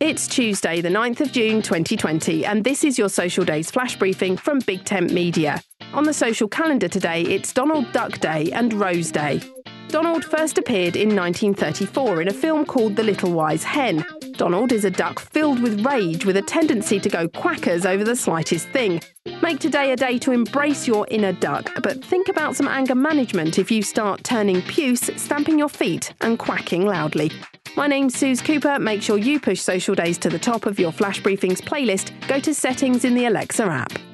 It's Tuesday, the 9th of June 2020, and this is your Social Days flash briefing from Big Tent Media. On the social calendar today, it's Donald Duck Day and Rose Day. Donald first appeared in 1934 in a film called The Little Wise Hen. Donald is a duck filled with rage with a tendency to go quackers over the slightest thing. Make today a day to embrace your inner duck, but think about some anger management if you start turning puce, stamping your feet, and quacking loudly. My name's Suze Cooper. Make sure you push Social Days to the top of your Flash Briefings playlist. Go to Settings in the Alexa app.